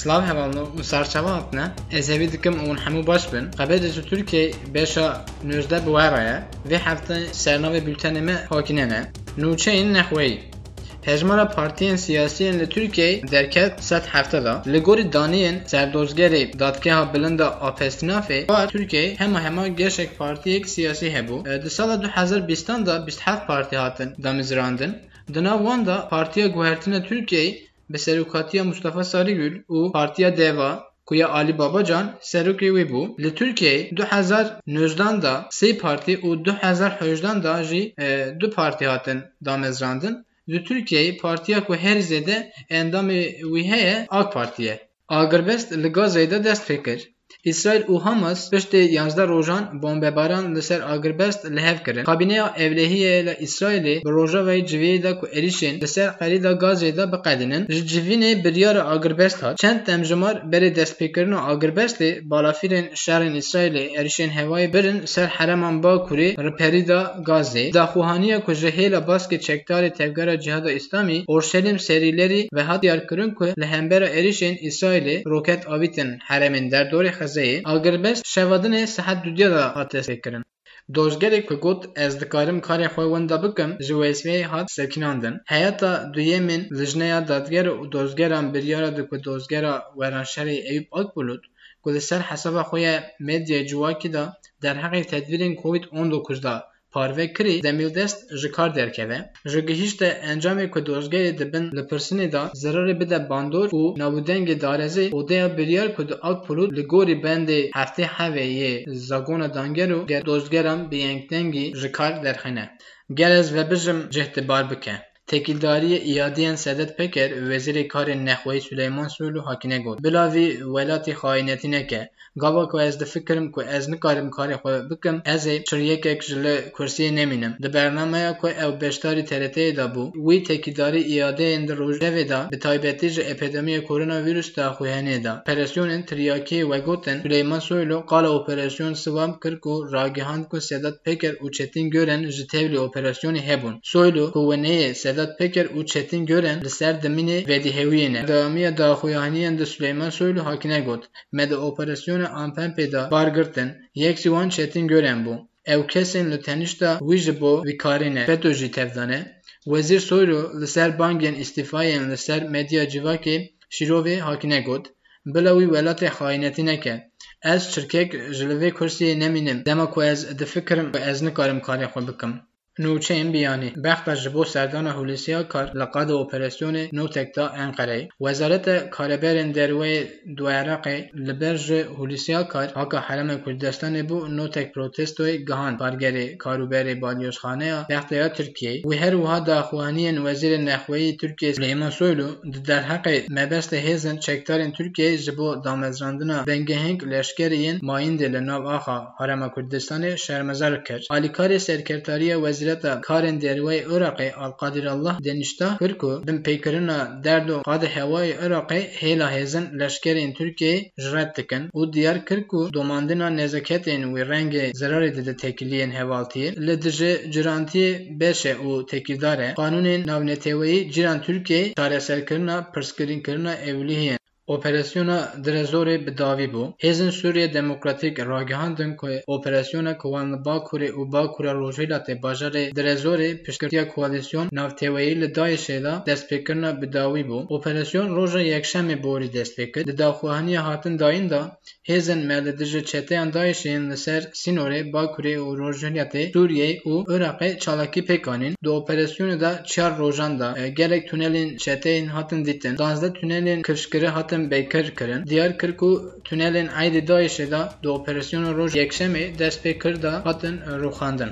سلاو هەواڵنە و سارچەوە هاتنە ez hevî dikim û hûn hemû baş bin qebedê ji Tirkiye beşa nûzde bi were ye vê hefte sernavê bültenê me hakine ne nûçeyên nexweyî Hejmara partiyên siyasiyên li Tirkiyeyê derket sed hefte da li gorî daniyên serdozgerê dadgeha bilind a Apestinafê war Tirkiyeyê hema hema geşek partiyek siyasî hebû E, di sala 2020 da 27 partî hatin damizrandin di nav wan da Partiya Guhertina Tirkiyeyê bi serokatiya Mustafa Sarıgül û Partiya Deva ku ya Ali Babacan serokê wê bû li Tirkiyeyê 2019 da sê partî û 2018 da jî e, du partî hatin damezrandin. Li Tirkiyeyê partiya ku her zêde endamê wî heye AK Parti ye. Agirbest li Gazayê de dest pê İsrail û Hamas piştê 11 rojan bombebaran li ser Agirbest li hev kirin. Kabîneya Evlehiyê li İsrailê bi rojavayê civiyê de ku êrişên li ser xerîda Gazê de biqedinin ji civînê biryara Agirbest hat. Çend temjimar berê destpêkirina Agirbestê balafîrên şerên İsrailê êrişên hewayê birin ser hereman Bakurê riperî da Gazê. Daxuhaniya ku ji hêla baskê çekdarê tevgera Cihada İslamî Orşelîm serîlerî ve hat diyarkirin ku li hembera êrişên roket avîtin heremên derdorê Xezeyê Agirbest şevadinê sehet dudiya da hat destpêkirin. Dozgerê ku got ez dikarim karê xwe wenda bikim ji wesveyê hat sekînandin. Heyeta duyemên lijneya dadger û dozgeran biryara di ku dozgera weranşerê Eyüp Akbulut ku li ser hesaba xwe ya medyaya civakî da derheqê tedbîrên Covid-19 da parve kirî demîldest ji kar derkeve. Ji gihîşte encamê ku dozgerê dibin li pirsinê da zerarê bide bandor û navûdengê darezê odeya biryar ku di Akbulut li gorî bendê heftê hevê yê zagona danger û ge- dozgeran bi yekdengî ji kar derxîne. Gel ez vebijim cihtibar bike. Tekildariyê îyadiyên Sedet Peker û Wezîrê Karên Nexweyî Süleyman Soylu hakine got. Bila vî welatê xaînetî neke. Gava ku ez difikirim ku ez nikarim karê xwe bikim, ez ê çiryekek ji li kursiyê nemînim. Di bernameya ku ew beşdarî TRT'yê da bû, wî tekîdarî îyadeyên di rojevê da bi taybetî ji epidemiya koronavîrus daxuyanê da. Operasyonên tiryakiyê vegotin Süleyman Soylu qala operasyon sıvam kir ku ragihand ku Sedat Peker û Çetin Gören ji tevlî operasyonê hebûn. Soylu ku weneyê Sedat Peker û Çetin Gören li ser dimînê vedîhewiyê ne. Dawamiya daxuyaniyên di Süleyman Soylu hakine got. Me di operasyona Ampempê yek jî wan Çetin Gören bû. Ew kesên li tenişta wî ji bo tevdane. Wezîr Soylu li ser bangên îstîfayên li ser medya civakê şîrovê hakine got. Bila wî welatê xaînetî neke. Ez çirkek ji li vê kursiyê nemînim. Dema ku ez difikirim ez nikarim karê xwe bikim. Nûçeyên biyanî Bexta ji bo serdana Hulusiya Kar li qada operasyonê notek da Enqereyê. Wezareta Karêberên Derweyê du Iraqê li ber ji Hulusiya Kar haka Herêma Kurdistanê bû notek protestoyê gihand kargerê karûberê balyoşxaneya Bextaya Tirkiyeyê. Wî her wiha daxuyaniyên Wezîrê Nexweyî Tirkiye Süleyman Soylu di derheqê mebestê hêzên çekdarên Tirkiyeyê ji bo damezrandina dengeheng leşkeriyên mayîndê li nav axa Herêma Kurdistanê şermezar Wezîreta Karên Derweyê Iraqê Alqadirallah denişta kir ku bin pêkirina derd û qadê hewayê Iraqê hêla hêzin leşkerên Tirkiyeyê ji red dikin. Û diyar kir ku domandina nezaketên wî rengê zerarê dide tekiliyên hevaltiyê li dijî cirantiyê beşe û tekîldar e qanûnên navneteweyî cîran Tirkiyeyê çareserkirina pirsgirînkirina evlihiyên Operasyona Direzorê bi dawî bû. Hêzên Sûriye Demokratîk ragihandin ku operasyona ku wan li Bakurê û Bakura Rojhilatê bajarê Direzorê piştgirtiya koalîsyon navteweyî li Daişê da destpêkirina bi dawî bû. Operasyon roja yekşemê borî destpêkir. Di daxuyaniya hatin dayîn da hêzên me li dijî çeteyan Daişên li ser Sînorê, Bakurê û Rojhilatê Sûriyeyê û Iraqê çalakî pêk anîn. Di operasyonê çar rojan da e, gelek tunelên çeteyên hatin dîtin. Danzdeh tunelên kifşkirî hatin bêkir kirin. Diyar kir ku tunelên Eydê Daişê da di operasyona roj yekşemê destpêkir da hatin e, rûxandin.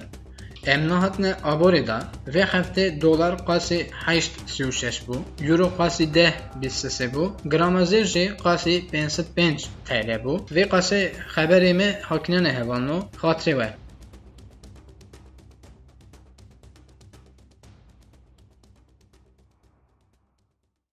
Em nehatine aborê da vê heftê dolar qasî heşt sî û şeş bû, euro qasî deh bîst sê bû, gramazêr jî qasî pênset pênc TL bû. Vê qasê xeberê me hakine ne hevalno, xatirê we.